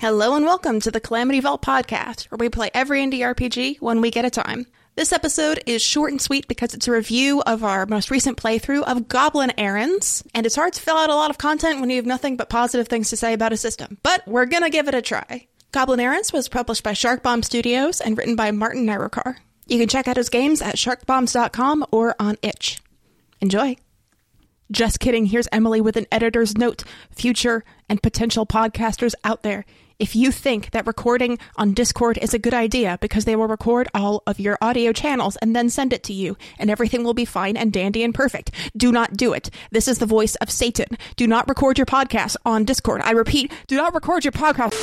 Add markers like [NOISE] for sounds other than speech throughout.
Hello and welcome to the Calamity Vault podcast, where we play every indie RPG one week at a time. This episode is short and sweet because it's a review of our most recent playthrough of Goblin Errands, and it's hard to fill out a lot of content when you have nothing but positive things to say about a system, but we're gonna give it a try. Goblin Errands was published by Sharkbomb Studios and written by Martin Nerurkar. You can check out his games at sharkbombs.com or on itch. Enjoy! Just kidding, here's Emily with an editor's note. Future and potential podcasters out there. If you think that recording on Discord is a good idea because they will record all of your audio channels and then send it to you and everything will be fine and dandy and perfect, do not do it. This is the voice of Satan. Do not record your podcast on Discord. I repeat, do not record your podcast.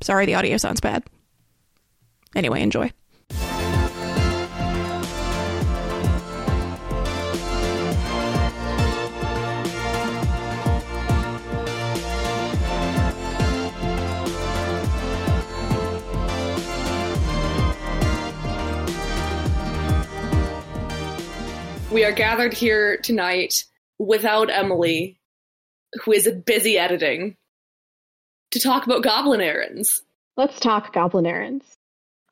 Sorry, the audio sounds bad. Anyway, enjoy. We are gathered here tonight without Emily, who is busy editing, to talk about goblin errands. Let's talk Goblin Errands.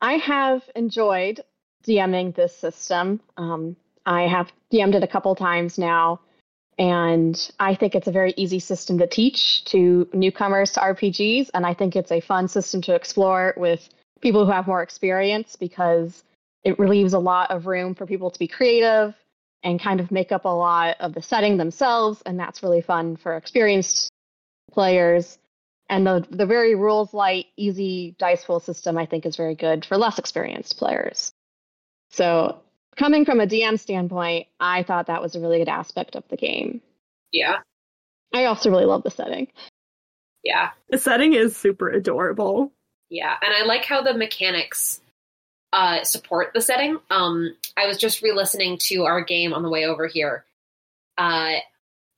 I have enjoyed DMing this system. Um, I have DM'd it a couple times now, and I think it's a very easy system to teach to newcomers to RPGs, and I think it's a fun system to explore with people who have more experience because it relieves a lot of room for people to be creative and kind of make up a lot of the setting themselves, and that's really fun for experienced players. And the the very rules light, easy dice pool system, I think, is very good for less experienced players. So, coming from a DM standpoint, I thought that was a really good aspect of the game. Yeah. I also really love the setting. Yeah. The setting is super adorable. Yeah. And I like how the mechanics uh, support the setting. Um, I was just re listening to our game on the way over here. Uh,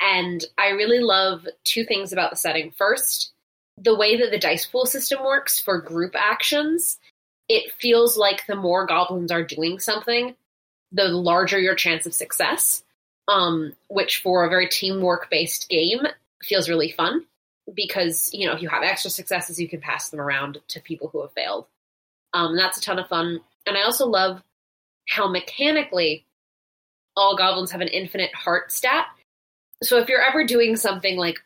and I really love two things about the setting. First, the way that the dice pool system works for group actions, it feels like the more goblins are doing something, the larger your chance of success. Um, which for a very teamwork based game feels really fun because you know if you have extra successes, you can pass them around to people who have failed. Um, that's a ton of fun, and I also love how mechanically all goblins have an infinite heart stat. So if you're ever doing something like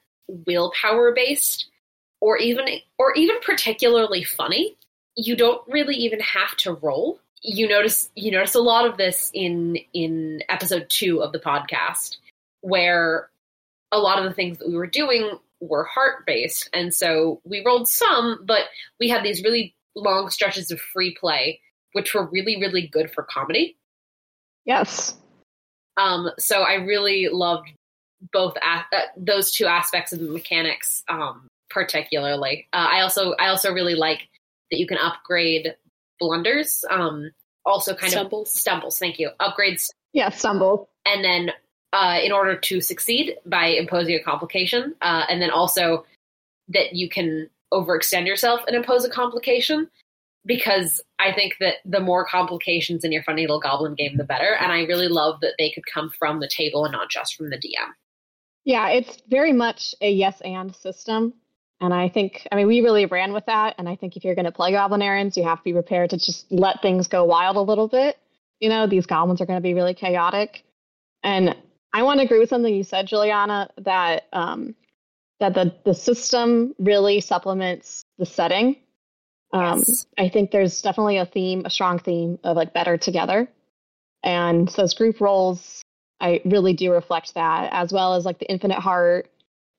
willpower based, or even or even particularly funny, you don't really even have to roll. You notice you notice a lot of this in in episode two of the podcast, where a lot of the things that we were doing were heart based, and so we rolled some, but we had these really long stretches of free play, which were really really good for comedy. Yes. Um, so I really loved both a- uh, those two aspects of the mechanics, um, particularly. Uh, I also I also really like that you can upgrade blunders. Um, also, kind Stumbles. of stumbles. Thank you. Upgrades, Yeah, stumble. and then uh, in order to succeed by imposing a complication, uh, and then also that you can overextend yourself and impose a complication. Because I think that the more complications in your funny little goblin game, the better. And I really love that they could come from the table and not just from the DM. Yeah, it's very much a yes and system. And I think, I mean, we really ran with that. And I think if you're going to play Goblin Errands, you have to be prepared to just let things go wild a little bit. You know, these goblins are going to be really chaotic. And I want to agree with something you said, Juliana, that um, that the the system really supplements the setting. Um, Yes. I think there's definitely a theme, a strong theme of like better together, and those group roles, I really do reflect that, as well as like the infinite heart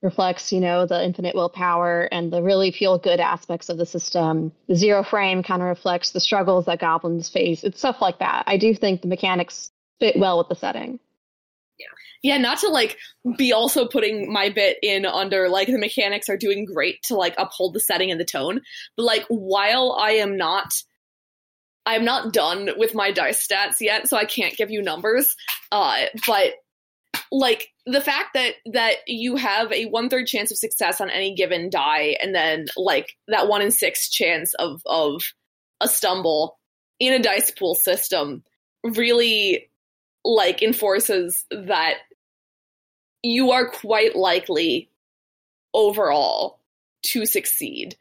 reflects, you know, the infinite willpower and the really feel good aspects of the system. The zero frame kind of reflects the struggles that goblins face. It's stuff like that. I do think the mechanics fit well with the setting. Yeah, Yeah, not to like be also putting my bit in under like the mechanics are doing great to like uphold the setting and the tone, but like while I am not I am not done with my dice stats yet, so I can't give you numbers. Uh, but like the fact that that you have a one third chance of success on any given die, and then like that one in six chance of of a stumble in a dice pool system really like enforces that you are quite likely overall to succeed.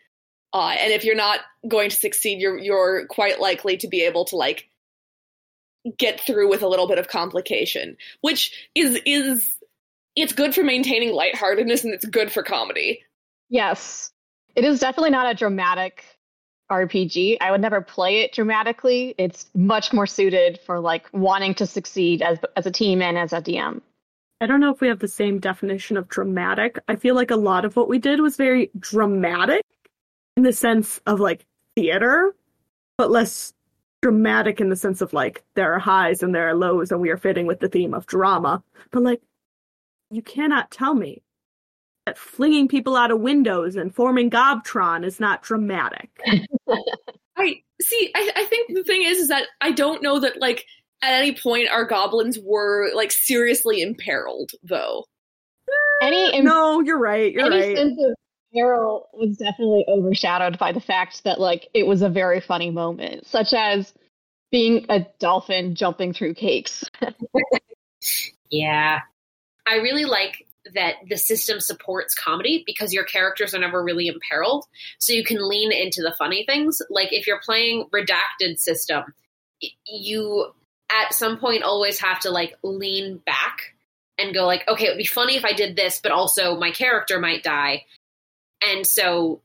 Uh, and if you're not going to succeed, you're you're quite likely to be able to like get through with a little bit of complication, which is is it's good for maintaining lightheartedness and it's good for comedy. Yes. It is definitely not a dramatic RPG. I would never play it dramatically. It's much more suited for like wanting to succeed as as a team and as a DM. I don't know if we have the same definition of dramatic. I feel like a lot of what we did was very dramatic in the sense of like theater, but less dramatic in the sense of like there are highs and there are lows and we are fitting with the theme of drama. But like you cannot tell me that flinging people out of windows and forming Gobtron is not dramatic. [LAUGHS] I see. I, I think the thing is, is that I don't know that like at any point our goblins were like seriously imperiled, though. Any im- no, you're right. You're any right. sense of peril was definitely overshadowed by the fact that like it was a very funny moment, such as being a dolphin jumping through cakes. [LAUGHS] Yeah. I really like that the system supports comedy because your characters are never really imperiled. So you can lean into the funny things. Like if you're playing redacted system, you at some point always have to like lean back and go like, okay, it would be funny if I did this, but also my character might die. And so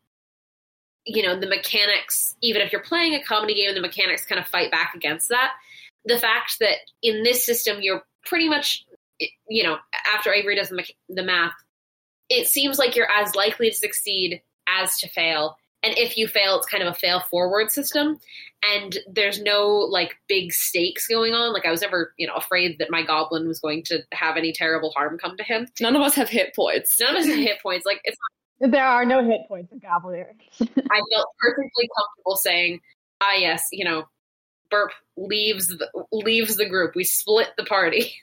you know, the mechanics, even if you're playing a comedy game, the mechanics kind of fight back against that. The fact that in this system, you're pretty much, you know, after Avery does the, the math, it seems like you're as likely to succeed as to fail. And if you fail, it's kind of a fail forward system. And there's no like big stakes going on. Like I was never, you know, afraid that my goblin was going to have any terrible harm come to him. None of us have hit points. None of us have hit points. Like it's there are no hit points in Goblin [LAUGHS] I felt perfectly comfortable saying, "Ah, yes, you know, Burp leaves the, leaves the group. We split the party." [LAUGHS]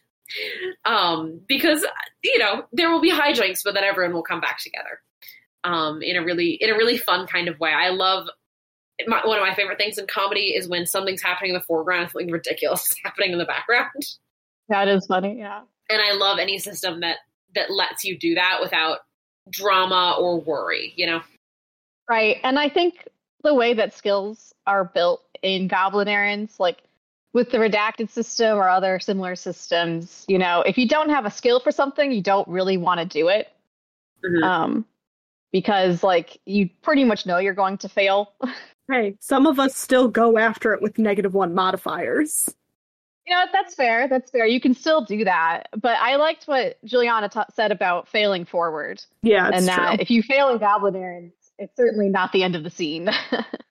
um, because you know there will be hijinks, but then everyone will come back together um, in a really in a really fun kind of way. I love my, one of my favorite things in comedy is when something's happening in the foreground and something ridiculous [LAUGHS] is happening in the background. That is funny, yeah. And I love any system that that lets you do that without drama or worry. You know. Right. And I think the way that skills are built in Goblin Errands, like with the redacted system or other similar systems, you know, if you don't have a skill for something, you don't really want to do it. Mhm. Um, because like you pretty much know you're going to fail. [LAUGHS] Hey, some of us still go after it with negative one modifiers. You know, that's fair. That's fair. You can still do that. But I liked what Juliana ta said about failing forward. Yeah, it's and true. that if you fail in Goblin Errands, it's certainly not the end of the scene. [LAUGHS]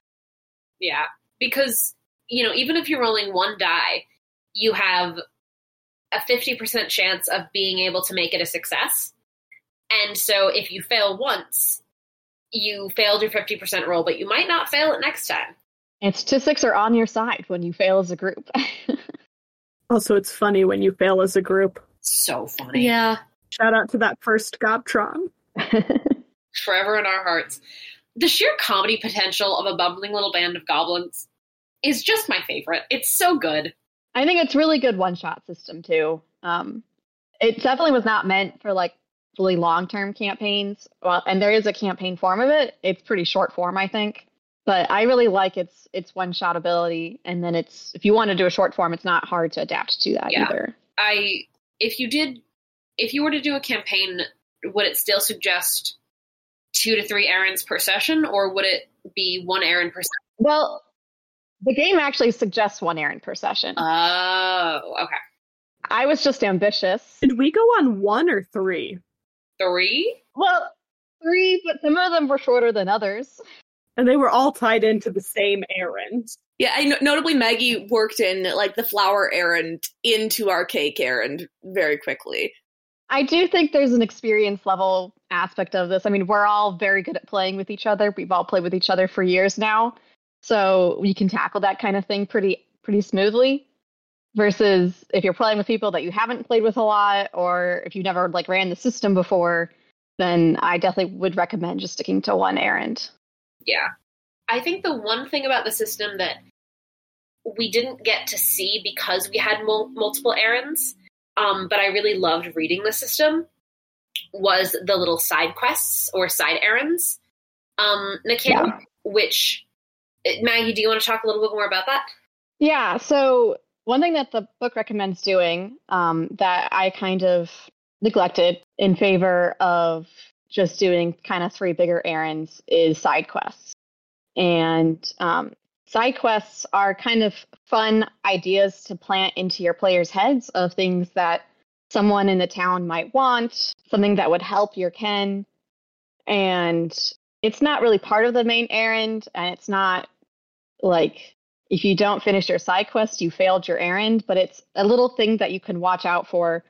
Yeah, because you know, even if you're rolling one die, you have a 50% chance of being able to make it a success. And so if you fail once, you failed your 50% roll, but you might not fail it next time. and statistics are on your side when you fail as a group. [LAUGHS] Also, it's funny when you fail as a group. So funny. Yeah. Shout out to that first Gobtron. Forever in our hearts. The sheer comedy potential of a bumbling little band of goblins is just my favorite. It's so good. I think it's really good one shot system too. Um, it definitely was not meant for like really long term campaigns. Well, and there is a campaign form of it. It's pretty short form, I think. But I really like its its one shot ability. And then it's if you want to do a short form, it's not hard to adapt to that Yeah. either. I if you did if you were to do a campaign, would it still suggest two to three errands per session, or would it be one errand per session? Well, the game actually suggests one errand per session. Oh, okay. I was just ambitious. Did we go on one or three? Three? Well, three, but some of them were shorter than others. And they were all tied into the same errand. Yeah, I notably Maggie worked in like the flower errand into our cake errand very quickly. I do think there's an experience level aspect of this. I mean, we're all very good at playing with each other. We've all played with each other for years now. So you can tackle that kind of thing pretty pretty smoothly. Versus if you're playing with people that you haven't played with a lot or if you've never like ran the system before, then I definitely would recommend just sticking to one errand. Yeah. I think the one thing about the system that we didn't get to see because we had mul- multiple errands, um, but I really loved reading the system, was the little side quests or side errands um, mechanic, which Maggie, do you want to talk a little bit more about that? Yeah. So one thing that the book recommends doing um, that I kind of neglected in favor of just doing kind of three bigger errands is side quests. And um, side quests are kind of fun ideas to plant into your players' heads of things that someone in the town might want, something that would help your Ken. And it's not really part of the main errand, and it's not like if you don't finish your side quest, you failed your errand, but it's a little thing that you can watch out for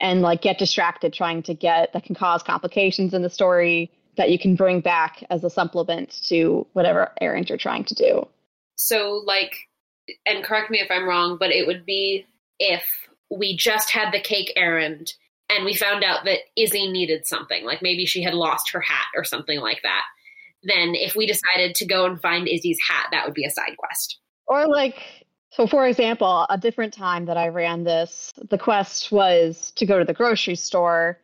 and like get distracted trying to get that can cause complications in the story that you can bring back as a supplement to whatever errand you're trying to do. So, like, and correct me if I'm wrong, but it would be if we just had the cake errand and we found out that Izzy needed something, like maybe she had lost her hat or something like that. Then, if we decided to go and find Izzy's hat, that would be a side quest. Or, like, so for example, a different time that I ran this, the quest was to go to the grocery store,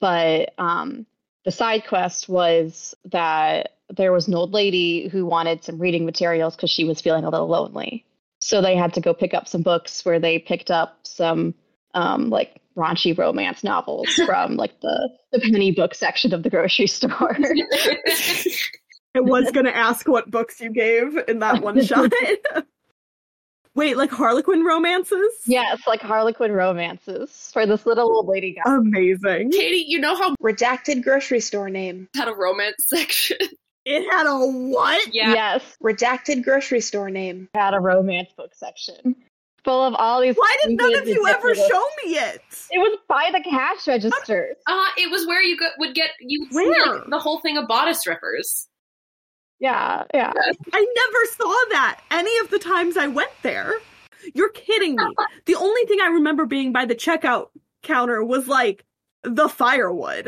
but um, the side quest was that there was an old lady who wanted some reading materials because she was feeling a little lonely. So they had to go pick up some books where they picked up some um, like raunchy romance novels [LAUGHS] from like the, the penny book section of the grocery store. [LAUGHS] [LAUGHS] I was going to ask what books you gave in that one [LAUGHS] shot. Wait, like Harlequin romances? yes, like Harlequin romances for this little old lady guy. Amazing. Katie, you know how Redacted grocery store name. had a romance [LAUGHS] section. It had a what? Yeah. Yes, Redacted grocery store name. had a romance book section full of all these. Why did none of you ever show me it? It was by the cash register. Uh, it was where you go- would get you Where? like, the whole thing of bodice rippers. Yeah, yeah. I never saw that any of the times I went there. You're kidding me. [LAUGHS] the only thing I remember being by the checkout counter was like the firewood.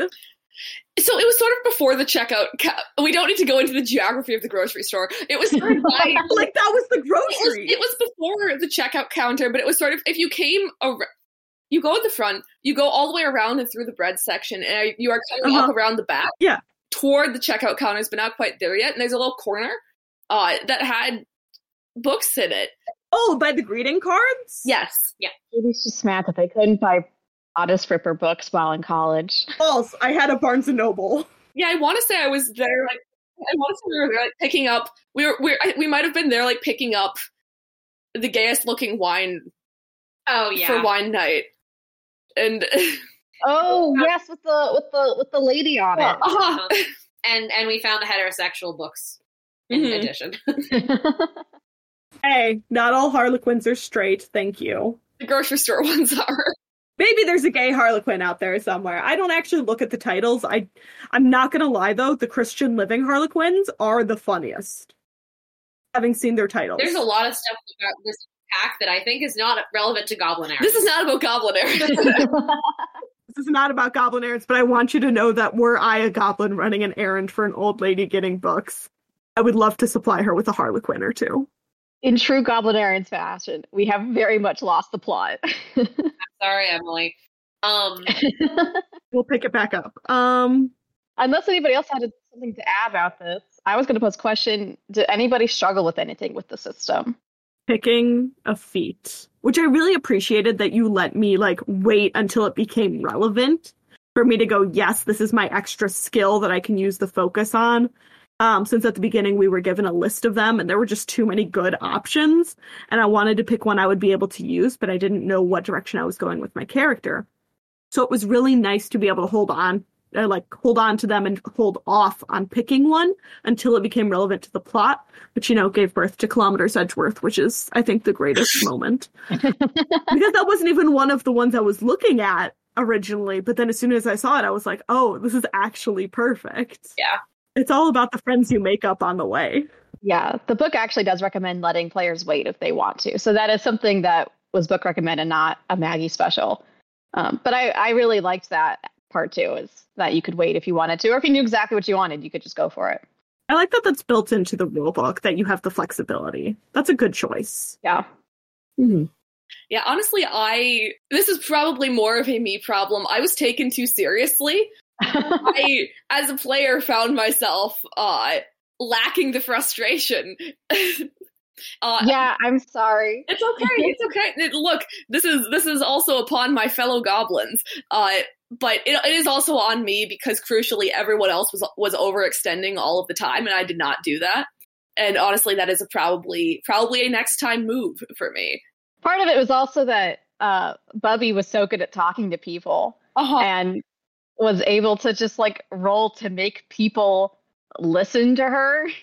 So it was sort of before the checkout. Ca- we don't need to go into the geography of the grocery store. It was sort of by, [LAUGHS] Like that was the it was, grocery. it was before the checkout counter, but it was sort of if you came ar- you go at the front, you go all the way around and through the bread section, and you are coming Uh-huh. up around the back. Yeah. Toward the checkout counters, but not quite there yet. And there's a little corner uh, that had books in it. oh, by the greeting cards? Yes. yeah. It's just mad that they couldn't buy Bodice Ripper books while in college. False. I had a Barnes and Noble. Yeah, I want to say I was there. Like, I want to say we were there, like picking up. We were, we we might have been there, like picking up the gayest looking wine Oh yeah. for wine night. And [LAUGHS] Oh yes, with the with the with the lady on it. uh-huh. [LAUGHS] and and we found the heterosexual books in Mhm. addition. [LAUGHS] Hey, not all Harlequins are straight. Thank you. the grocery store [LAUGHS] ones are. Maybe there's a gay Harlequin out there somewhere. I don't actually look at the titles. I I'm not gonna lie though, the Christian Living Harlequins are the funniest. Having seen their titles. There's a lot of stuff about this pack that I think is not relevant to Goblin Era. This is not about Goblin Air. This is not about goblin errands, but I want you to know that were I a goblin running an errand for an old lady getting books, I would love to supply her with a Harlequin or two. In true Goblin Errands fashion, we have very much lost the plot. [LAUGHS] I'm Sorry, Emily. Um, [LAUGHS] We'll pick it back up. Um Unless anybody else had something to add about this, I was going to pose a question: Did anybody struggle with anything with the system? Picking a feat, which I really appreciated that you let me like wait until it became relevant for me to go, yes, this is my extra skill that I can use the focus on. Um, since at the beginning we were given a list of them and there were just too many good options, and I wanted to pick one I would be able to use, but I didn't know what direction I was going with my character. So it was really nice to be able to hold on, uh, like hold on to them and hold off on picking one until it became relevant to the plot which you know gave birth to kilometers edgeworth which is i think the greatest [LAUGHS] moment because that wasn't even one of the ones i was looking at originally but then as soon as i saw it i was like oh this is actually perfect Yeah. it's all about the friends you make up on the way Yeah, the book actually does recommend letting players wait if they want to. So that is something that was book recommended, not a Maggie special. Um, but I, I really liked that part two is that you could wait if you wanted to, or if you knew exactly what you wanted, you could just go for it. i like that that's built into the rule book that you have the flexibility that's a good choice Yeah. Yeah, honestly, I this is probably more of a me problem. I was taken too seriously [LAUGHS] I, as a player, found myself uh, lacking the frustration. [LAUGHS] uh, yeah, I'm sorry. It's okay. It's okay. Look, this is this is also upon my fellow goblins. Uh, but it, it is also on me because crucially everyone else was was overextending all of the time and I did not do that. And honestly, that is a probably probably a next time move for me. Part of it was also that uh, Bubby was so good at talking to people Uh-huh. and was able to just like roll to make people listen to her. [LAUGHS]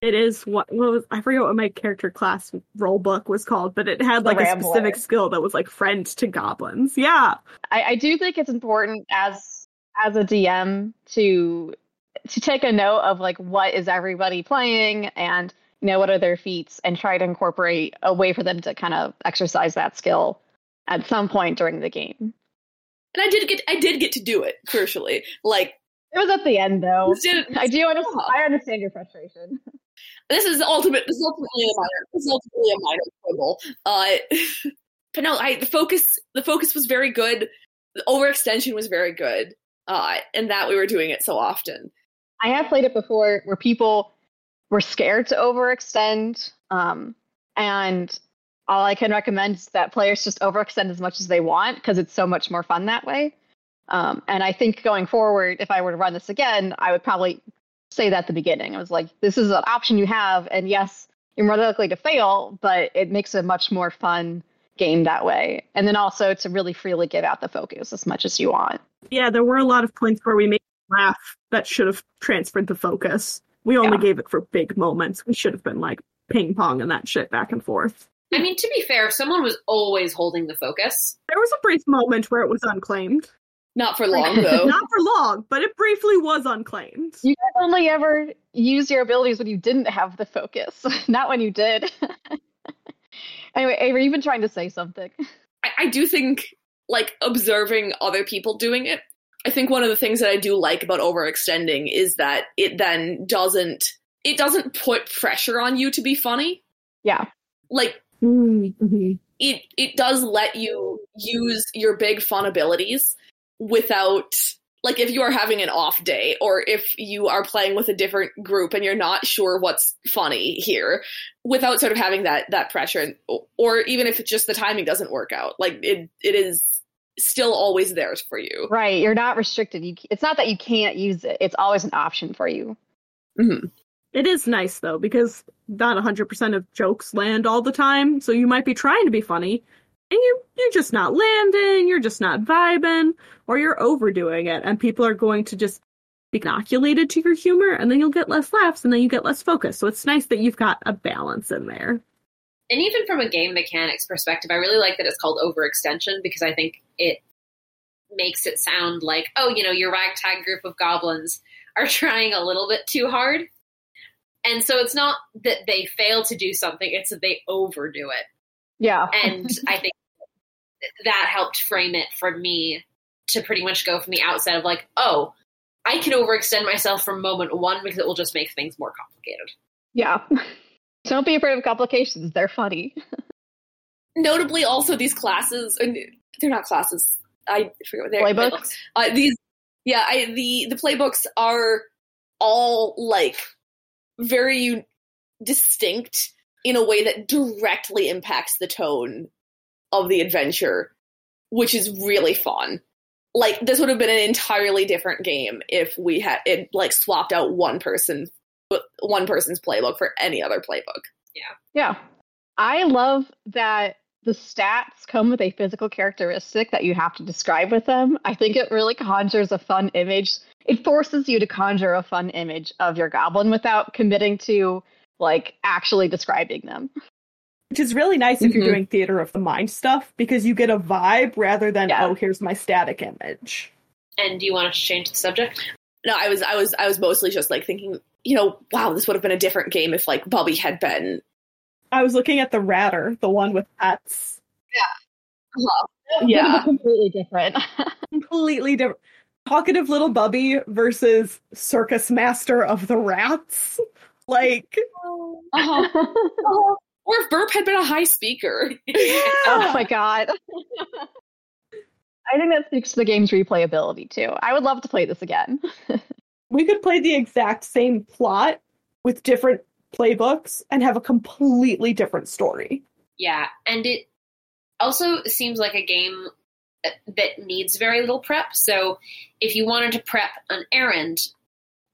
It is what, what was I forget what my character class role book was called, but it had like a specific skill that was like friend to goblins. Yeah. I, I do think it's important as as a DM to to take a note of like what is everybody playing and you know what are their feats and try to incorporate a way for them to kind of exercise that skill at some point during the game. And I did get I did get to do it, crucially. Like It was at the end though. I do understand. I understand your frustration. [LAUGHS] this is ultimate this is ultimately a minor this is ultimately a minor quibble. Uh [LAUGHS] but no, I the focus the focus was very good. The overextension was very good. Uh and that we were doing it so often. I have played it before where people were scared to overextend. Um, and all I can recommend is that players just overextend as much as they want because it's so much more fun that way. Um, and I think going forward, if I were to run this again, I would probably say that at the beginning. I was like, this is an option you have. And yes, you're more likely to fail, but it makes a much more fun game that way. And then also to really freely give out the focus as much as you want. Yeah, there were a lot of points where we made them laugh that should have transferred the focus. We only Yeah. gave it for big moments. We should have been like ping pong and that shit back and forth. I mean, to be fair, someone was always holding the focus. There was a brief moment where it was unclaimed. Not for [LAUGHS] long though. Not for long, but it briefly was unclaimed. You could only ever use your abilities when you didn't have the focus, [LAUGHS] not when you did. [LAUGHS] anyway, Avery, you've been trying to say something. I, I do think like observing other people doing it. I think one of the things that I do like about overextending is that it then doesn't it doesn't put pressure on you to be funny. Yeah. Like Mm-hmm. it it does let you use your big fun abilities without like if you are having an off day or if you are playing with a different group and you're not sure what's funny here without sort of having that that pressure or even if it's just the timing doesn't work out like it it is still always there for you Right. You're not restricted. You, it's not that you can't use it, it's always an option for you. Mhm. It is nice though because not 100% of jokes land all the time, so you might be trying to be funny and you you're just not landing, you're just not vibing, or you're overdoing it and people are going to just be inoculated to your humor and then you'll get less laughs and then you get less focus. So it's nice that you've got a balance in there. And even from a game mechanics perspective, I really like that it's called overextension because I think it makes it sound like, oh, you know, your ragtag group of goblins are [LAUGHS] trying a little bit too hard. And so it's not that they fail to do something, it's that they overdo it. Yeah. And I think that helped frame it for me to pretty much go from the outset of like, oh, I can overextend myself from moment one because it will just make things more complicated. Yeah. [LAUGHS] Don't be afraid of complications. They're funny. notably also these classes and they're not classes i forget what they're Playbooks? uh, these yeah I, the the playbooks are all like very distinct in a way that directly impacts the tone of the adventure which is really fun like this would have been an entirely different game if we had it like swapped out one person one person's playbook for any other playbook Yeah. Yeah. I love that the stats come with a physical characteristic that you have to describe with them. I think it really conjures a fun image. It forces you to conjure a fun image of your goblin without committing to like actually describing them. Which is really nice if you're Mhm. doing theater of the mind stuff because you get a vibe rather than, Yeah. oh, here's my static image. And do you want to change the subject? no i was i was i was mostly just like thinking you know wow this would have been a different game if like bubby had been I was looking at the Ratter, the one with pets. yeah Yeah. completely different. [LAUGHS] Completely different. Talkative little Bubby versus Circus Master of the Rats. [LAUGHS] Like, uh-huh. [LAUGHS] or if burp had been a high speaker [LAUGHS] oh my god. I think that speaks to the game's replayability too. I would love to play this again. [LAUGHS] we could play the exact same plot with different playbooks and have a completely different story. Yeah, and it also seems like a game uh, that needs very little prep. So if you wanted to prep an errand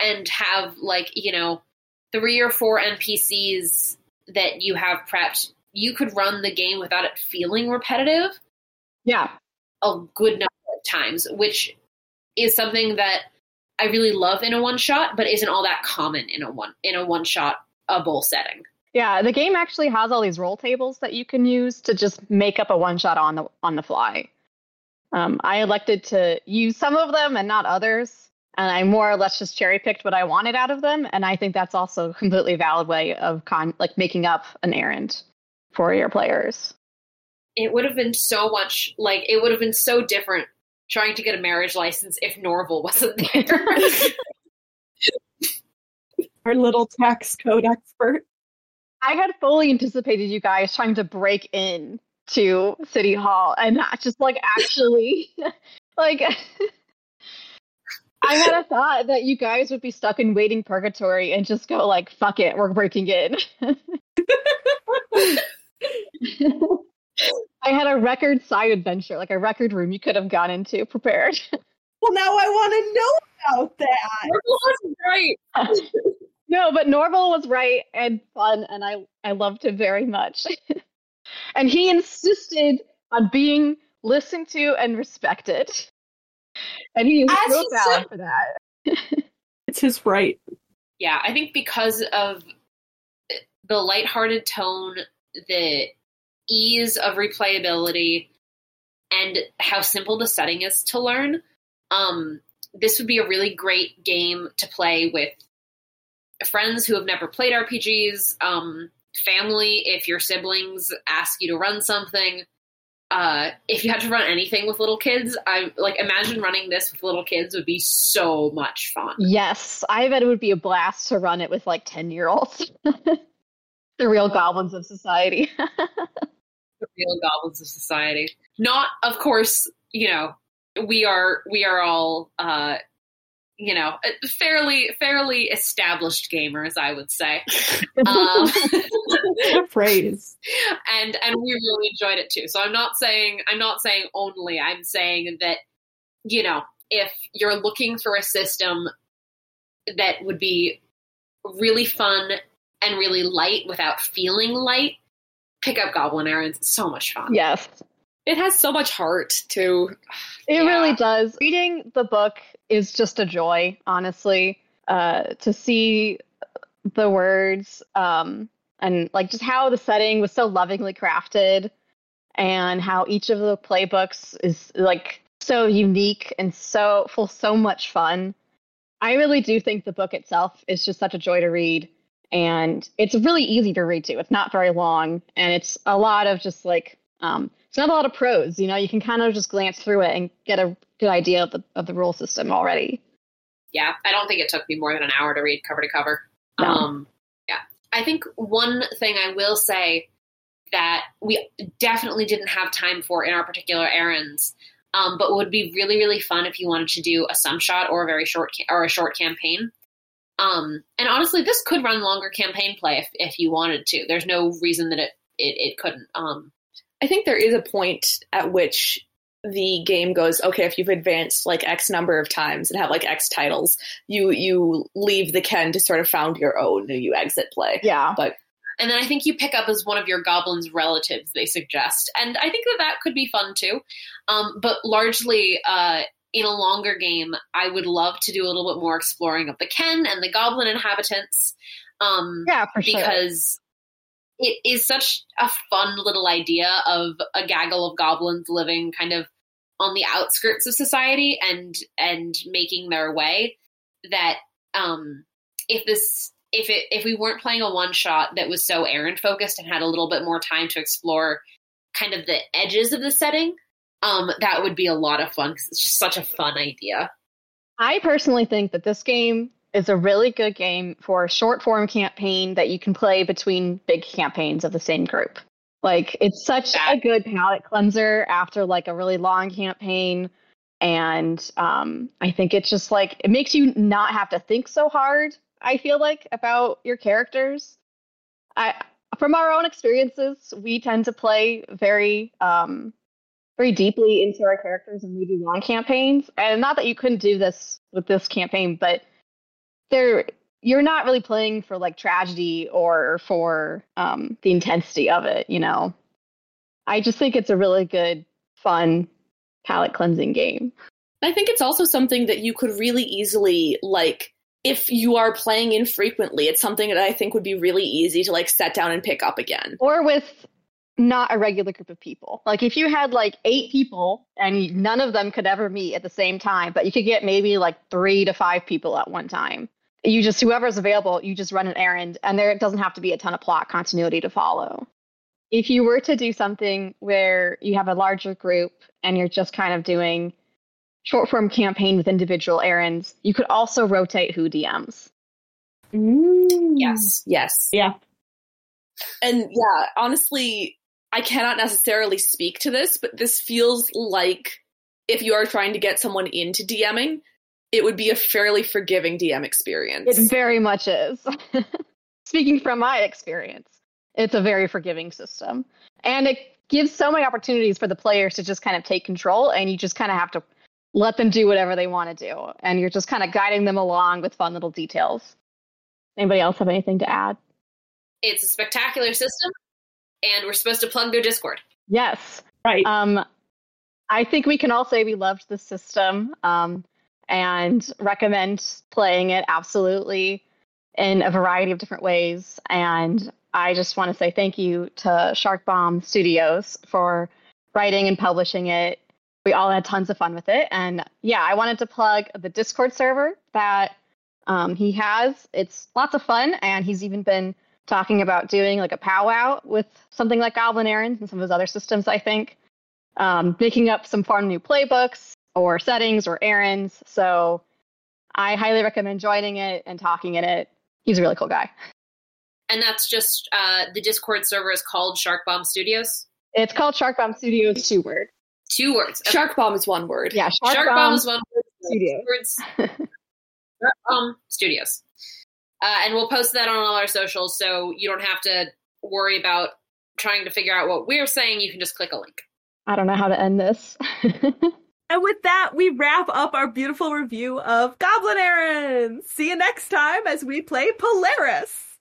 and have like, you know, three or four NPCs that you have prepped, you could run the game without it feeling repetitive. Yeah. A good number of times, which is something that I really love in a one shot, but isn't all that common in a one in a one shot a bowl setting. Yeah, the game actually has all these roll tables that you can use to just make up a one shot on the on the fly. Um, I elected to use some of them and not others, and I more or less just cherry picked what I wanted out of them. And I think that's also a completely valid way of con like making up an errand for your players. It would have been so much like it would have been so different trying to get a marriage license if Norval wasn't there. [LAUGHS] [LAUGHS] Our little tax code expert. I had fully anticipated you guys trying to break in to City Hall and not just like actually [LAUGHS] like I had a thought that you guys would be stuck in waiting purgatory and just go like fuck it, we're breaking in. [LAUGHS] I had a record side adventure, like a record room you could have gone into prepared. Well, now I want to know about that. Norval was right. [LAUGHS] no, but Norval was right and fun, and I I loved him very much. [LAUGHS] and he insisted on being listened to and respected, and he is As so he valid should. for that. [LAUGHS] It's his right. Yeah, I think because of the lighthearted tone, the ease of replayability, and how simple the setting is to learn, um, this would be a really great game to play with friends who have never played RPGs, um, family if your siblings ask you to run something. Uh, if you had to run anything with little kids, I like imagine running this with little kids would be so much fun. Yes, I bet it would be a blast to run it with like ten year olds. [LAUGHS] the real goblins of society. [LAUGHS] the real goblins of society. Not, of course, you know, we are we are all uh, you know fairly fairly established gamers, I would say. [LAUGHS] Um, phrase. and and we really enjoyed it too. So I'm not saying I'm not saying only. I'm saying that you know if you're looking for a system that would be really fun and really light without feeling light, pick up Goblin Errands. It's so much fun. yes, It has so much heart too. [SIGHS] It Yeah. really does. Reading the book is just a joy, honestly. Uh, to see the words um, and like just how the setting was so lovingly crafted, and how each of the playbooks is like so unique and so full so much fun. I really do think the book itself is just such a joy to read, and it's really easy to read too. It's not very long, and it's a lot of just like um, it's not a lot of prose. You know, you can kind of just glance through it and get a good idea of the of the rule system already. yeah, I don't think it took me more than an hour to read cover to cover. No. Um, yeah, I think one thing I will say that we definitely didn't have time for in our particular errands, um, but would be really really fun if you wanted to do a sum shot or a very short ca- or a short campaign. Um, and honestly, this could run longer campaign play if if you wanted to. There's no reason that it it, it couldn't. Um, I think there is a point at which the game goes, okay, if you've advanced like X number of times and have like X titles, you you leave the Ken to sort of found your own and you exit play. Yeah, but And then I think you pick up as one of your goblin's relatives, they suggest. And I think that that could be fun too. Um, but largely, uh, in a longer game, I would love to do a little bit more exploring of the Ken and the goblin inhabitants. Um, yeah, for sure. because it is such a fun little idea of a gaggle of goblins living kind of on the outskirts of society and and making their way that um if this if it if we weren't playing a one shot that was so errand focused and had a little bit more time to explore kind of the edges of the setting um that would be a lot of fun because it's just such a fun idea. I personally think that this game is a really good game for a short form campaign that you can play between big campaigns of the same group. Like it's such a good palate cleanser after like a really long campaign. And um, I think it's just like it makes you not have to think so hard, I feel like, about your characters. I from our own experiences, we tend to play very um, very deeply into our characters and we do long campaigns. And not that you couldn't do this with this campaign, but there you're not really playing for like tragedy or for um, the intensity of it, you know. I just think it's a really good, fun, palate cleansing game. I think it's also something that you could really easily like if you are playing infrequently, it's something that I think would be really easy to like set down and pick up again. Or with not a regular group of people. Like if you had like eight people and none of them could ever meet at the same time, but you could get maybe like three to five people at one time. You just whoever's available, you just run an errand, and there doesn't have to be a ton of plot continuity to follow. If you were to do something where you have a larger group and you're just kind of doing short form campaign with individual errands, you could also rotate who DMs. Mm. Yes. Yes. Yeah. And yeah, honestly, I cannot necessarily speak to this, but this feels like if you are trying to get someone into DMing, it would be a fairly forgiving DM experience. It very much is. [LAUGHS] Speaking from my experience, it's a very forgiving system. And it gives so many opportunities for the players to just kind of take control, and you just kind of have to let them do whatever they want to do. And you're just kind of guiding them along with fun little details. Anybody else have anything to add? It's a spectacular system, and we're supposed to plug their Discord. Yes. Right. Um, I think we can all say we loved the system um, and recommend playing it absolutely in a variety of different ways. And I just want to say thank you to Shark Bomb Studios for writing and publishing it. We all had tons of fun with it. And yeah, I wanted to plug the Discord server that um, he has. It's lots of fun, and he's even been talking about doing like a powwow with something like Goblin Errands and some of his other systems, I think. Um, making up some fun new playbooks or settings or errands. So I highly recommend joining it and talking in it. He's a really cool guy. And that's just uh, the Discord server is called Shark Bomb Studios. It's called Shark Bomb Studios, two word. Two words. Okay. Shark Bomb is one word. Yeah, Shark, Shark Bomb, Bomb is one word. Studios. Words. Shark Bomb Studios. Uh, and we'll post that on all our socials so you don't have to worry about trying to figure out what we're saying. You can just click a link. I don't know how to end this. [LAUGHS] And with that, we wrap up our beautiful review of Goblin Errands. See you next time as we play Polaris.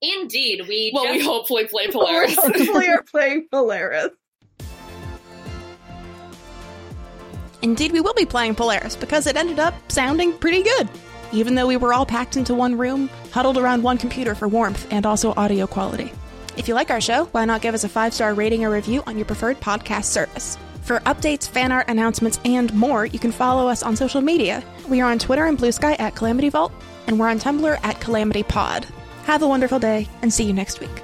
Indeed, we Well, we hopefully play [LAUGHS] Polaris. Hopefully, are playing Polaris. Indeed, we will be playing Polaris because it ended up sounding pretty good. Even though we were all packed into one room, huddled around one computer for warmth and also audio quality. If you like our show, why not give us a five star rating or review on your preferred podcast service? For updates, fan art, announcements, and more, you can follow us on social media. We are on Twitter and Blue Sky at Calamity Vault, and we're on Tumblr at Calamity Pod. Have a wonderful day, and see you next week.